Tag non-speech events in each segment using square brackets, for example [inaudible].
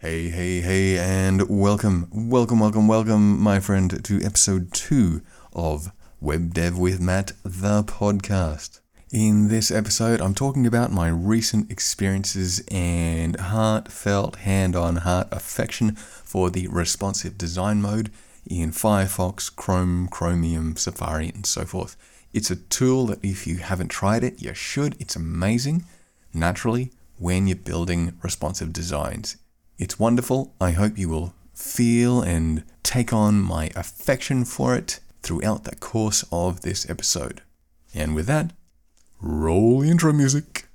Hey, hey, hey, and welcome, welcome, welcome, welcome, my friend, to episode two of Web Dev with Matt, the podcast. In this episode, I'm talking about my recent experiences and heartfelt, hand on heart affection for the responsive design mode in Firefox, Chrome, Chromium, Safari, and so forth. It's a tool that if you haven't tried it, you should. It's amazing, naturally, when you're building responsive designs. It's wonderful. I hope you will feel and take on my affection for it throughout the course of this episode. And with that, roll the intro music.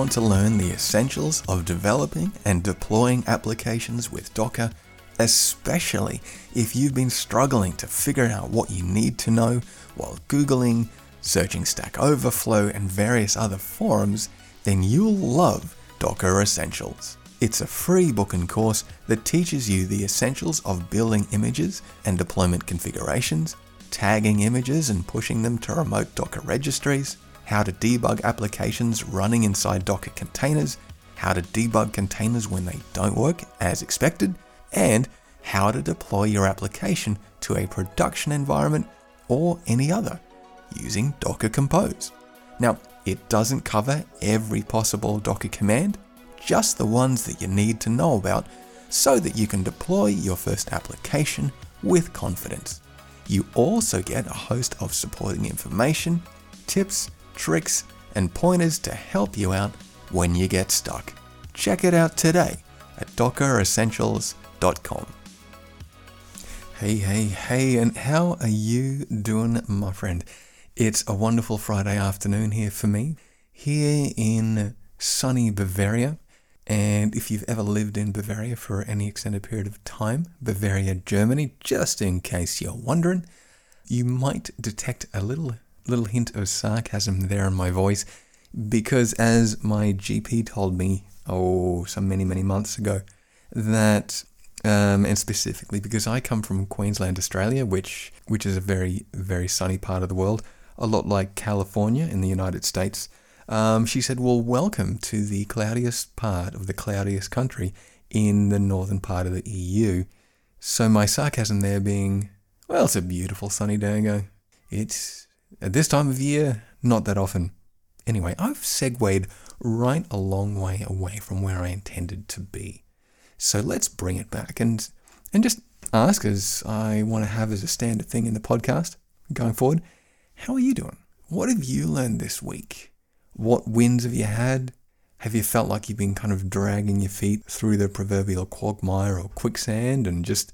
Want to learn the essentials of developing and deploying applications with Docker, especially if you've been struggling to figure out what you need to know while Googling, searching Stack Overflow, and various other forums, then you'll love Docker Essentials. It's a free book and course that teaches you the essentials of building images and deployment configurations, tagging images and pushing them to remote Docker registries, how to debug applications running inside Docker containers, how to debug containers when they don't work as expected, and how to deploy your application to a production environment or any other using Docker Compose. Now, it doesn't cover every possible Docker command, just the ones that you need to know about so that you can deploy your first application with confidence. You also get a host of supporting information, tips, tricks, and pointers to help you out when you get stuck. Check it out today at dockeressentials.com. Hey, hey, hey, and how are you doing, my friend? It's a wonderful Friday afternoon here for me, here in sunny Bavaria. And if you've ever lived in Bavaria for any extended period of time, Bavaria, Germany, just in case you're wondering, you might detect a little little hint of sarcasm there in my voice because as my GP told me, oh, some many, many months ago, that, um, and specifically because I come from Queensland, Australia, which, which is a very, very sunny part of the world, a lot like California in the United States, um, she said, well, welcome to the cloudiest part of the cloudiest country in the northern part of the EU. So my sarcasm there being, well, it's a beautiful sunny day. Go. It's at this time of year, not that often. Anyway, I've segued right a long way away from where I intended to be. So let's bring it back and and just ask as I want to have as a standard thing in the podcast going forward. How are you doing? What have you learned this week? What wins have you had? Have you felt like you've been kind of dragging your feet through the proverbial quagmire or quicksand and just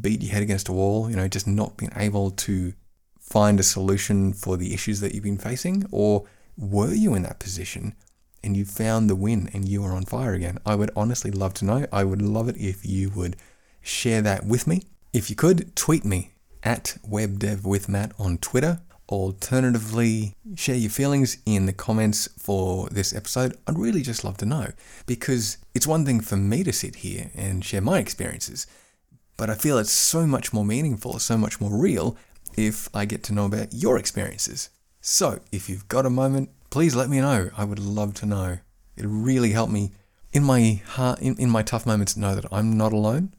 beat your head against a wall, you know, just not being able to find a solution for the issues that you've been facing? Or were you in that position and you found the win and you are on fire again? I would honestly love to know. I would love it if you would share that with me. If you could, tweet me at webdevwithmatt on Twitter. Alternatively, share your feelings in the comments for this episode. I'd really just love to know because it's one thing for me to sit here and share my experiences, but I feel it's so much more meaningful, so much more real if I get to know about your experiences. So, if you've got a moment, please let me know. I would love to know. It really helped me in my heart, in, in my tough moments, know that I'm not alone,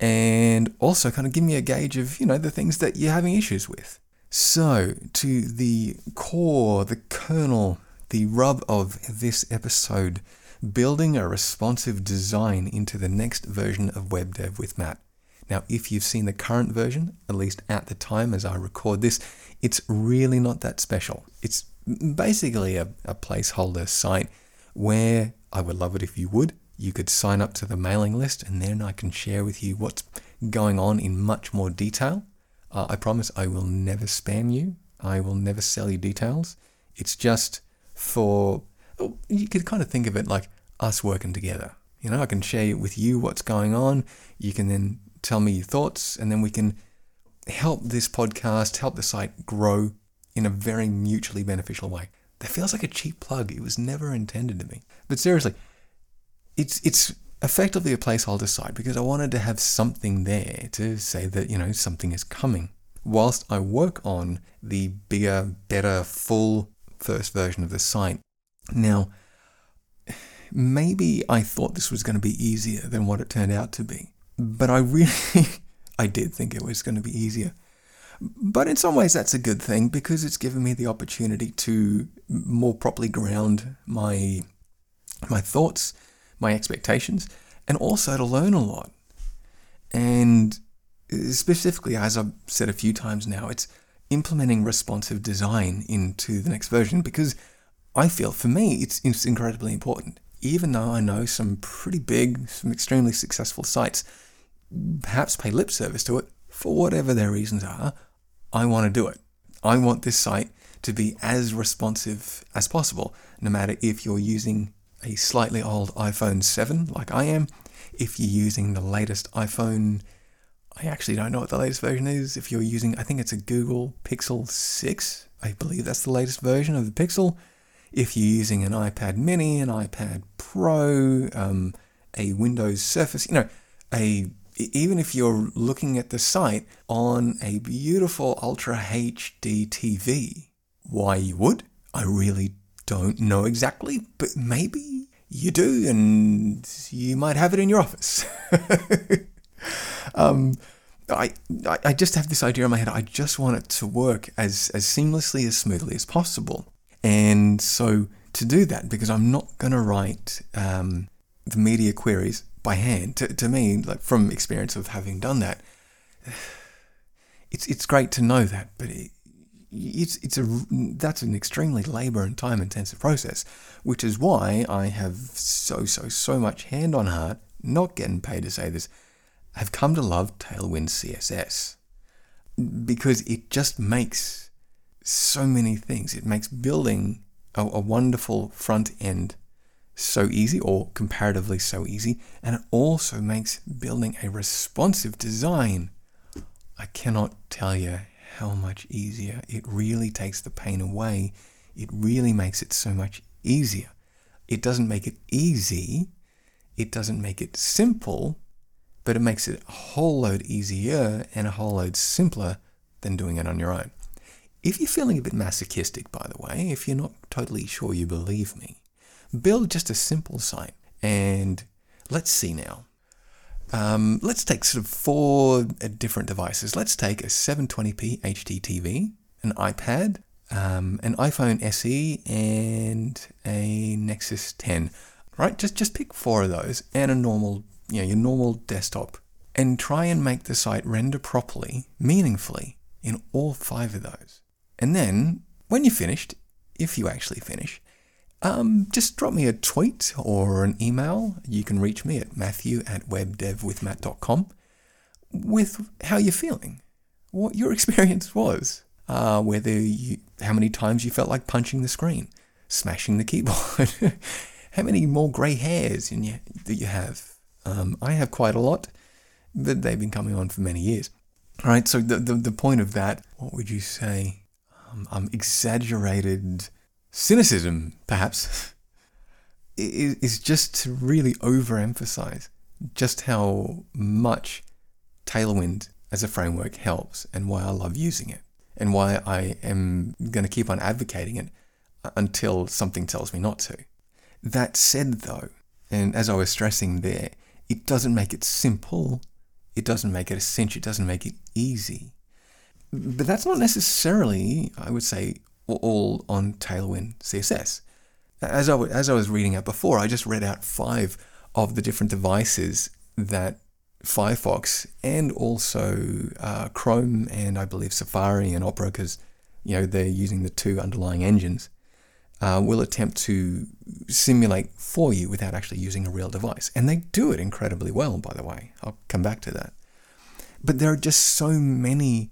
and also kind of give me a gauge of you know the things that you're having issues with. So, to the core, the kernel, the rub of this episode, building a responsive design into the next version of WebDev with Matt. Now, if you've seen the current version, at least at the time as I record this, it's really not that special. It's basically a, a placeholder site where I would love it if you would. You could sign up to the mailing list and then I can share with you what's going on in much more detail. Uh, I promise I will never spam you. I will never sell you details. It's just for, oh, you could kind of think of it like us working together. You know, I can share with you what's going on. You can then tell me your thoughts, and then we can help this podcast, help the site grow in a very mutually beneficial way. That feels like a cheap plug. It was never intended to be. But seriously, it's it's effectively a placeholder site because I wanted to have something there to say that, you know, something is coming. Whilst I work on the bigger, better, full first version of the site. Now, maybe I thought this was going to be easier than what it turned out to be. But I really, [laughs] I did think it was going to be easier. But in some ways, that's a good thing because it's given me the opportunity to more properly ground my my thoughts, my expectations, and also to learn a lot. And uh, specifically, as I've said a few times now, it's implementing responsive design into the next version because I feel for me it's, it's incredibly important. Even though I know some pretty big, some extremely successful sites perhaps pay lip service to it for whatever their reasons are, I want to do it. I want this site to be as responsive as possible, no matter if you're using a slightly old iPhone 7 like I am, if you're using the latest iPhone I actually don't know what the latest version is. If you're using, I think it's a Google Pixel 6, I believe that's the latest version of the Pixel. If you're using an iPad mini, an iPad Pro, um, a Windows Surface, you know, a even if you're looking at the site on a beautiful Ultra HD TV, why you would, I really don't know exactly, but maybe you do, and you might have it in your office. [laughs] um, I, I just have this idea in my head. I just want it to work as, as seamlessly, as smoothly as possible. And so to do that, because I'm not going to write um, the media queries by hand, to, to me, like from experience of having done that, [sighs] it's it's great to know that, but it, it's it's a that's an extremely labor and time intensive process, which is why I have so so so much hand on heart, not getting paid to say this, have come to love Tailwind CSS because it just makes so many things. It makes building a, a, wonderful front end so easy, or comparatively so easy, and it also makes building a responsive design. I cannot tell you how much easier. It really takes the pain away. It really makes it so much easier. It doesn't make it easy, it doesn't make it simple, but it makes it a whole load easier and a whole load simpler than doing it on your own. If you're feeling a bit masochistic, by the way, if you're not totally sure you believe me, build just a simple site and let's see now. Um, let's take sort of four different devices. Let's take a 720p HD TV, an iPad, um, an iPhone SE, and a Nexus 10. Right, just just pick four of those and a normal you know, your normal desktop and try and make the site render properly, meaningfully in all five of those. And then when you're finished, if you actually finish, um, just drop me a tweet or an email. You can reach me at matthew at webdevwithmatt.com with how you're feeling, what your [laughs] experience was, uh, whether you, how many times you felt like punching the screen, smashing the keyboard, [laughs] how many more grey hairs in you, that you have, um, I have quite a lot, but they've been coming on for many years. All right, so the, the, the point of that, what would you say? Um, um, exaggerated cynicism, perhaps, is, just to really overemphasize just how much Tailwind as a framework helps and why I love using it and why I am going to keep on advocating it until something tells me not to. That said, though, and as I was stressing there, it doesn't make it simple. It doesn't make it a cinch, It doesn't make it easy. But that's not necessarily, I would say, all on Tailwind CSS. As I, as I was reading out before, I just read out five of the different devices that Firefox and also uh, Chrome and I believe Safari and Opera, because you know they're using the two underlying engines, uh, will attempt to simulate for you without actually using a real device. And they do it incredibly well, by the way. I'll come back to that. But there are just so many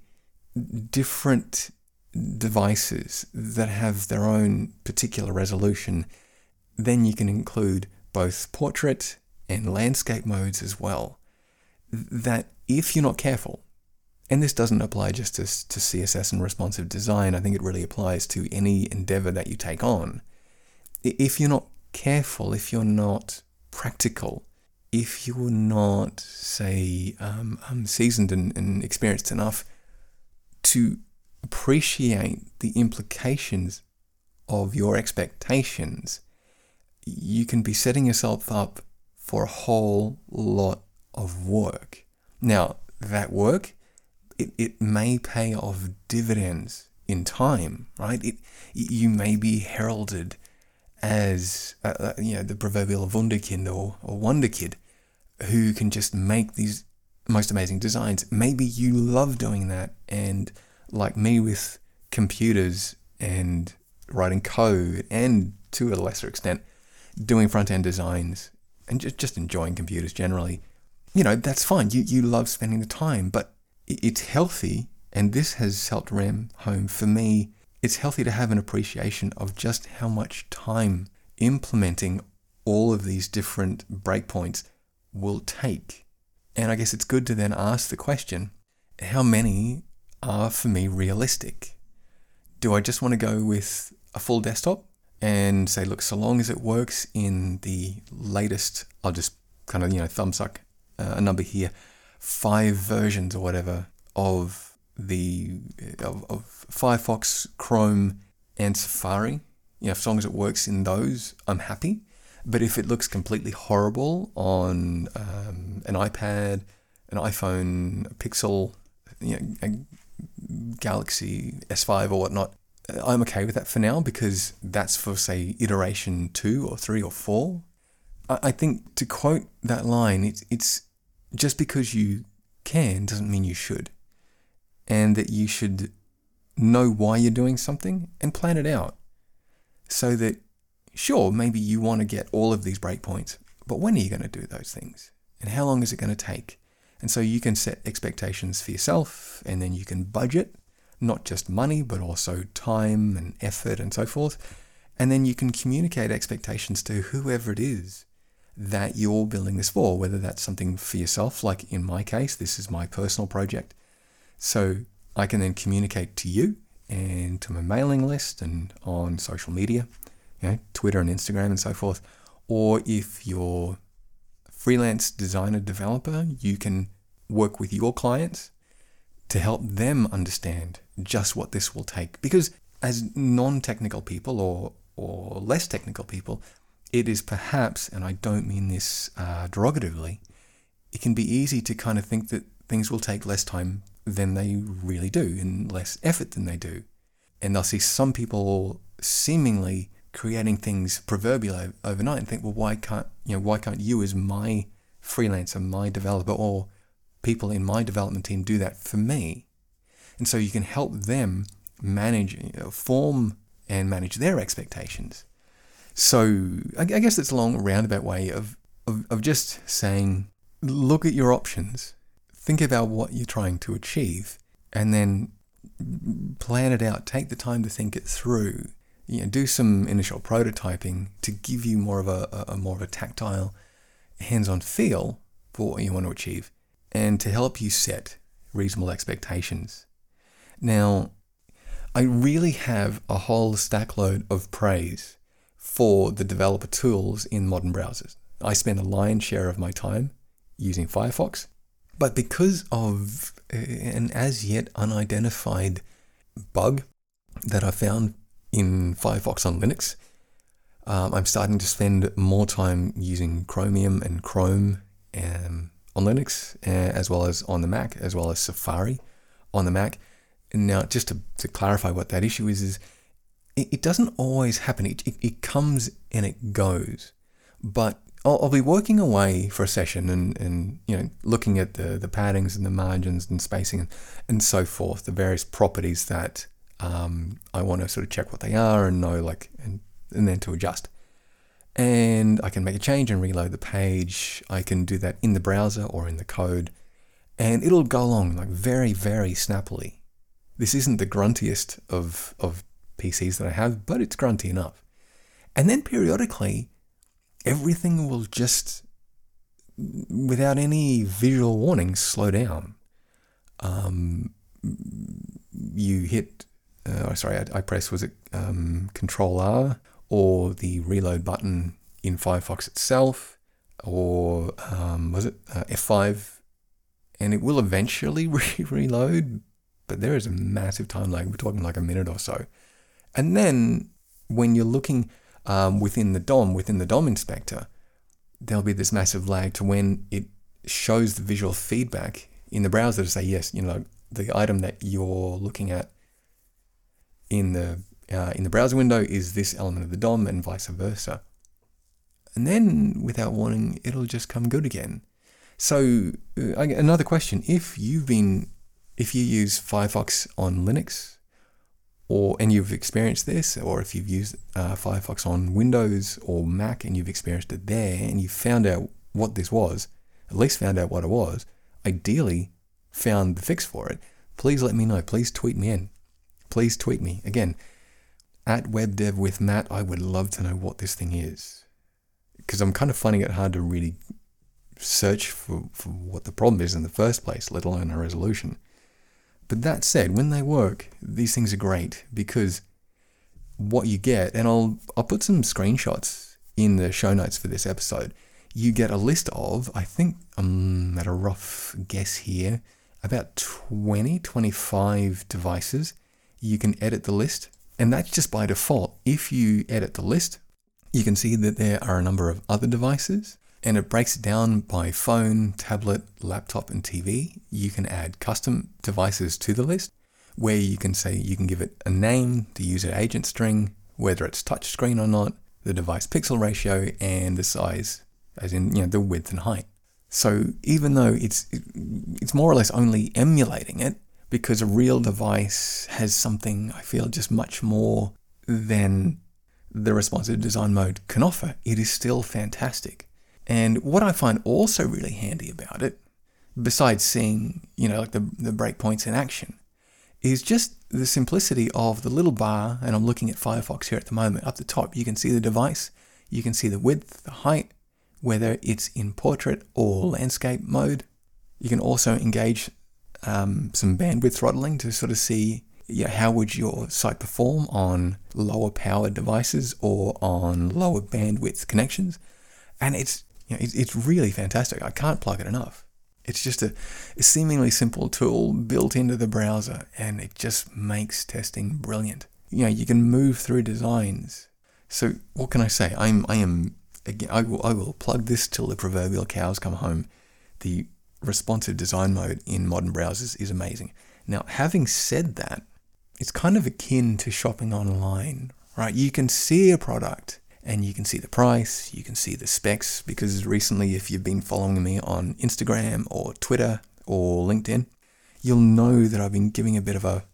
different devices that have their own particular resolution. Then you can include both portrait and landscape modes as well. that if you're not careful, and this doesn't apply just to, to CSS and responsive design, I think it really applies to any endeavor that you take on. If you're not careful, if you're not practical, if you're not, say, um, um, seasoned and, and experienced enough to appreciate the implications of your expectations, you can be setting yourself up for a whole lot of work. Now, that work, it, it may pay off dividends in time, right? It, you may be heralded as, uh, uh, you know, the proverbial wunderkind or, or wonder kid who can just make these most amazing designs. Maybe you love doing that, and like me with computers and writing code, and to a lesser extent, doing front end designs and just, just enjoying computers generally, you know, that's fine. You, you love spending the time, but it's healthy. And this has helped ram home for me. It's healthy to have an appreciation of just how much time implementing all of these different breakpoints will take. And I guess it's good to then ask the question how many are for me realistic? Do I just want to go with a full desktop and say, look, so long as it works in the latest, I'll just kind of, you know, thumbsuck uh, a number here, five versions or whatever of the of, of Firefox, Chrome, and Safari. You know, as long as it works in those, I'm happy. But if it looks completely horrible on um, an iPad, an iPhone, a Pixel, you know, Galaxy S5 or whatnot, uh, I'm okay with that for now because that's for, say, iteration two or three or four. I think to quote that line, it's, it's just because you can doesn't mean you should. And that you should know why you're doing something and plan it out. So that, sure, maybe you want to get all of these breakpoints, but when are you going to do those things? And how long is it going to take? And so you can set expectations for yourself and then you can budget not just money, but also time and effort and so forth. And then you can communicate expectations to whoever it is that you're building this for, whether that's something for yourself, like in my case, this is my personal project. So I can then communicate to you and to my mailing list and on social media, you know, Twitter and Instagram and so forth. Or if you're freelance designer developer, you can work with your clients to help them understand just what this will take. Because as non-technical people or or less technical people, it is perhaps, and I don't mean this uh, derogatively, it can be easy to kind of think that things will take less time than they really do and less effort than they do. And they'll see some people seemingly creating things proverbially overnight and think, well, why can't you know why can't you as my freelancer, my developer, or people in my development team do that for me. And so you can help them manage, you know, form and manage their expectations. So I, guess it's a long roundabout way of, of, of just saying, look at your options, think about what you're trying to achieve, and then plan it out. Take the time to think it through. You know, do some initial prototyping to give you more of a, a, more of a tactile, hands-on feel for what you want to achieve and to help you set reasonable expectations. Now, I really have a whole stackload of praise for the developer tools in modern browsers. I spend a lion's share of my time using Firefox, but because of eh, an as yet unidentified bug that I found in Firefox on Linux, um, I'm starting to spend more time using Chromium and Chrome um, on Linux uh, as well as on the Mac, as well as Safari on the Mac. Now, just to, to clarify what that issue is, is it, it doesn't always happen. It, it, it, comes and it goes. But I'll, I'll, be working away for a session and, and you know looking at the, the paddings and the margins and spacing and, and so forth, the various properties that um, I want to sort of check what they are and know like and, and then to adjust and I can make a change and reload the page. I can do that in the browser or in the code, and it'll go along like very, very snappily. This isn't the gruntiest of, of PCs that I have, but it's grunty enough. And then periodically, everything will just without any visual warning, slow down. Um, you hit, uh, oh, sorry, I, I press, was it um, Control R or the reload button in Firefox itself, or um, was it uh, F5? And it will eventually [laughs] re- reload, but there is a massive time lag. We're talking like a minute or so. And then when you're looking um, within the DOM, within the DOM inspector, there'll be this massive lag to when it shows the visual feedback in the browser to say, yes, you know, the item that you're looking at in the uh, in the browser window is this element of the DOM and vice versa. And then, without warning, it'll just come good again. So, uh, another question: If you've been, if you use Firefox on Linux, or and you've experienced this, or if you've used uh, Firefox on Windows or Mac and you've experienced it there, and you found out what this was, at least found out what it was, ideally found the fix for it, please let me know. Please tweet me in. Please tweet me again at WebDev with Matt. I would love to know what this thing is because I'm kind of finding it hard to really search for, for what the problem is in the first place, let alone a resolution. But that said, when they work, these things are great because what you get, and I'll I'll put some screenshots in the show notes for this episode. You get a list of, I think I'm at a rough guess here, about 20, 25 devices. You can edit the list, and that's just by default. If you edit the list, you can see that there are a number of other devices and it breaks it down by phone, tablet, laptop, and TV. You can add custom devices to the list where you can say you can give it a name, the user agent string, whether it's touchscreen or not, the device pixel ratio, and the size, as in you know the width and height. So even though it's it's more or less only emulating it, because a real device has something I feel just much more than the responsive design mode can offer, it is still fantastic. And what I find also really handy about it, besides seeing, you know, like the, the breakpoints in action, is just the simplicity of the little bar. And I'm looking at Firefox here at the moment. Up the top, you can see the device, you can see the width, the height, whether it's in portrait or landscape mode. You can also engage um, some bandwidth throttling to sort of see yeah, how would your site perform on lower powered devices or on lower bandwidth connections. And it's you know, it's really fantastic. I can't plug it enough. It's just a, a seemingly simple tool built into the browser, and it just makes testing brilliant. You know, you can move through designs. So what can I say? I'm I am again. I will I will plug this till the proverbial cows come home. The responsive design mode in modern browsers is amazing. Now, having said that, it's kind of akin to shopping online, right? You can see a product and you can see the price, you can see the specs, because recently, if you've been following me on Instagram or Twitter or LinkedIn, you'll know that I've been giving a bit of a,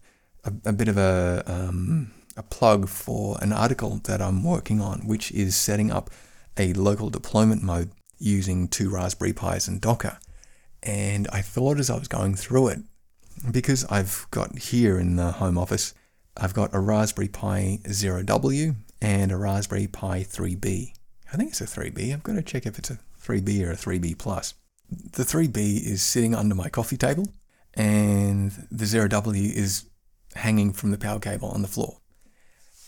a, a bit of a, um, a plug for an article that I'm working on, which is setting up a local deployment mode using two Raspberry Pis and Docker. And I thought as I was going through it, because I've got here in the home office, I've got a Raspberry Pi 0W and a Raspberry Pi 3B. I think it's a 3B. I've got to check if it's a 3B or a 3B plus. The 3B is sitting under my coffee table, and the 0W is hanging from the power cable on the floor.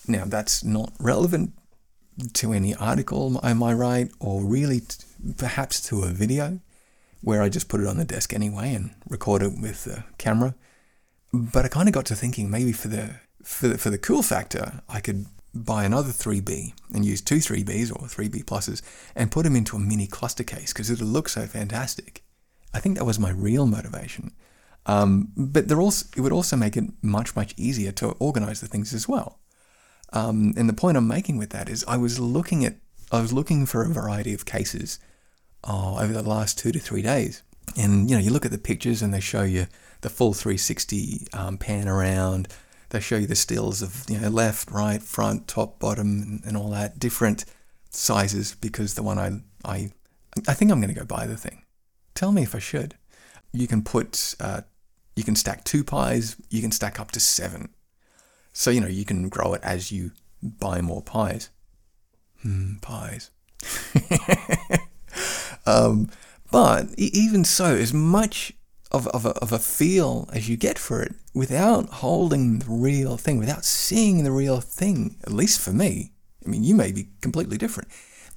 Now, that's not relevant to any article, am I right? Or really, t- perhaps to a video where I just put it on the desk anyway and record it with the camera. But I kind of got to thinking maybe for the for the, for the cool factor, I could buy another 3B and use two 3Bs or 3B pluses and put them into a mini cluster case because it'll look so fantastic. I think that was my real motivation. Um, but there also it would also make it much much easier to organize the things as well. Um, and the point I'm making with that is I was looking at I was looking for a variety of cases uh, over the last two to three days, and you know you look at the pictures and they show you the full 360 um, pan around they show you the stills of you know left, right, front, top, bottom, and all that different sizes because the one I I I think I'm going to go buy the thing. Tell me if I should. You can put uh, you can stack two Pis. You can stack up to seven. So you know you can grow it as you buy more Pis. Hmm, pies. [laughs] um, But even so, as much of, of, a, of a feel as you get for it without holding the real thing, without seeing the real thing, at least for me, I mean, you may be completely different.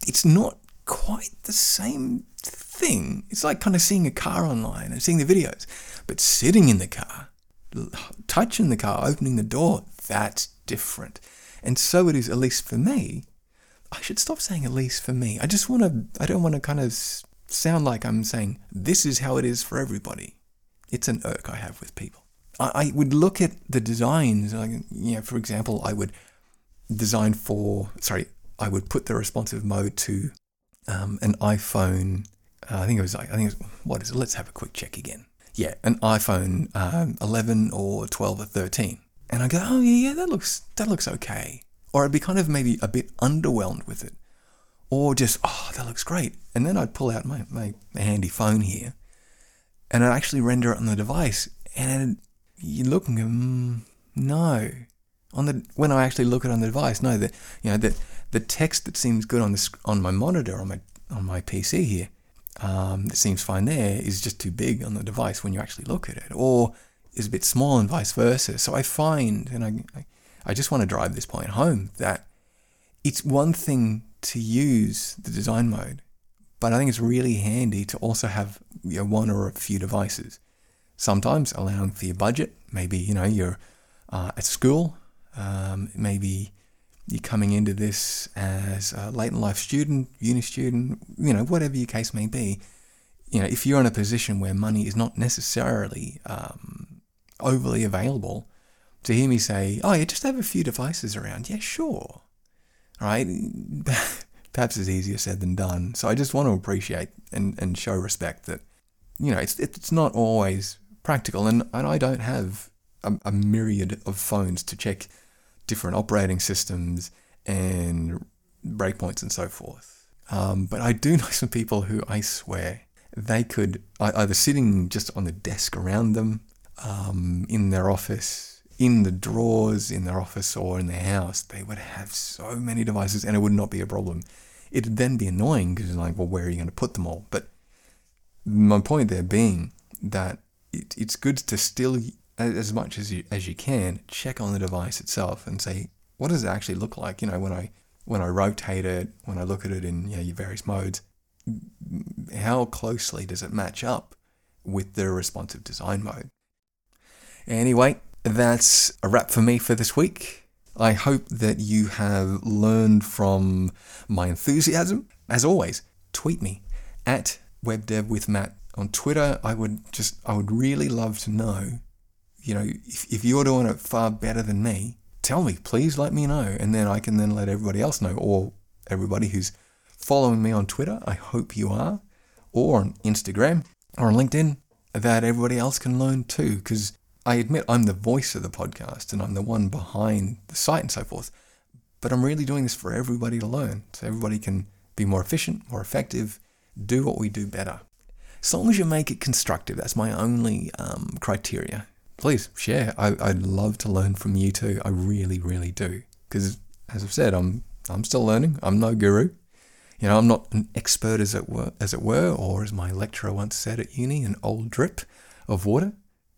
It's not quite the same thing. It's like kind of seeing a car online and seeing the videos, but sitting in the car, touching the car, opening the door, that's different. And so it is, at least for me. I should stop saying at least for me. I just want to, I don't want to kind of sound like I'm saying this is how it is for everybody. It's an irk I have with people. I, I would look at the designs, like, you know, for example, I would design for, sorry, I would put the responsive mode to um, an iPhone. Uh, I think it was like I think it was, what is it? Let's have a quick check again. Yeah, an iPhone um, 11 or 12 or 13, and I go, oh yeah, yeah, that looks that looks okay. Or I'd be kind of maybe a bit underwhelmed with it, or just oh that looks great, and then I'd pull out my my handy phone here, and I'd actually render it on the device, and you look and go, mm, no, on the when I actually look at it on the device, no, that you know that the text that seems good on this on my monitor on my on my PC here, um, that seems fine there, is just too big on the device when you actually look at it, or is a bit small and vice versa. So I find, and I I just want to drive this point home that it's one thing to use the design mode, but I think it's really handy to also have you know, one or a few devices. Sometimes allowing for your budget, maybe you know you're uh, at school, um, maybe you're coming into this as a late in life student, uni student, you know, whatever your case may be, you know, if you're in a position where money is not necessarily um, overly available, to hear me say, oh, yeah, just have a few devices around, yeah, sure. Right? [laughs] Perhaps it's easier said than done. So I just want to appreciate and, and show respect that, you know, it's, it's not always practical. And, and I don't have a, a myriad of phones to check different operating systems and breakpoints and so forth. Um, but I do [laughs] know some people who I swear they could either sitting just on the desk around them, um, in their office, in the drawers in their office or in their house, they would have so many devices and it would not be a problem. It'd then be annoying because like, well, where are you going to put them all? But my point there being that it, it's good to still as much as you as you can, check on the device itself and say, what does it actually look like? You know, when I when I rotate it, when I look at it in you know, your various modes, how closely does it match up with the responsive design mode? Anyway, that's a wrap for me for this week. I hope that you have learned from my enthusiasm. As always, tweet me at webdevwithmatt on Twitter. I would just I would really love to know you know, if, if you're doing it far better than me, tell me, please let me know. And then I can then let everybody else know, or everybody who's following me on Twitter, I hope you are, or on Instagram, or on LinkedIn, that everybody else can learn too. Because I admit I'm the voice of the podcast and I'm the one behind the site and so forth. But I'm really doing this for everybody to learn, so everybody can be more efficient, more effective, do what we do better. As long as you make it constructive, that's my only um, criteria please share. I, I'd love to learn from you too. I really, really do. Because as I've said, I'm I'm still learning. I'm no guru. You know, I'm not an expert as it were, as it were, or as my lecturer once said at uni, an old drip of water.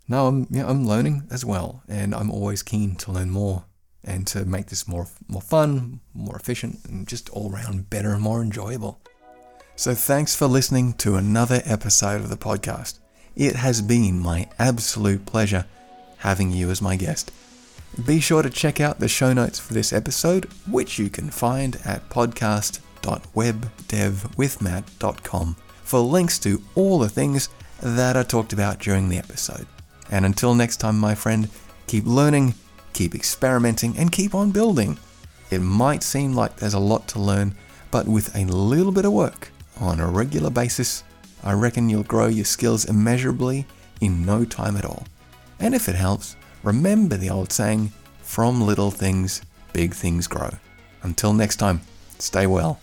No, I'm yeah, I'm learning as well, and I'm always keen to learn more and to make this more more fun, more efficient, and just all around better and more enjoyable. So thanks for listening to another episode of the podcast. It has been my absolute pleasure having you as my guest. Be sure to check out the show notes for this episode, which you can find at podcast.webdevwithmatt.com for links to all the things that are talked about during the episode. And until next time, my friend, keep learning, keep experimenting, and keep on building. It might seem like there's a lot to learn, but with a little bit of work on a regular basis, I reckon you'll grow your skills immeasurably in no time at all. And if it helps, remember the old saying from little things, big things grow. Until next time, stay well.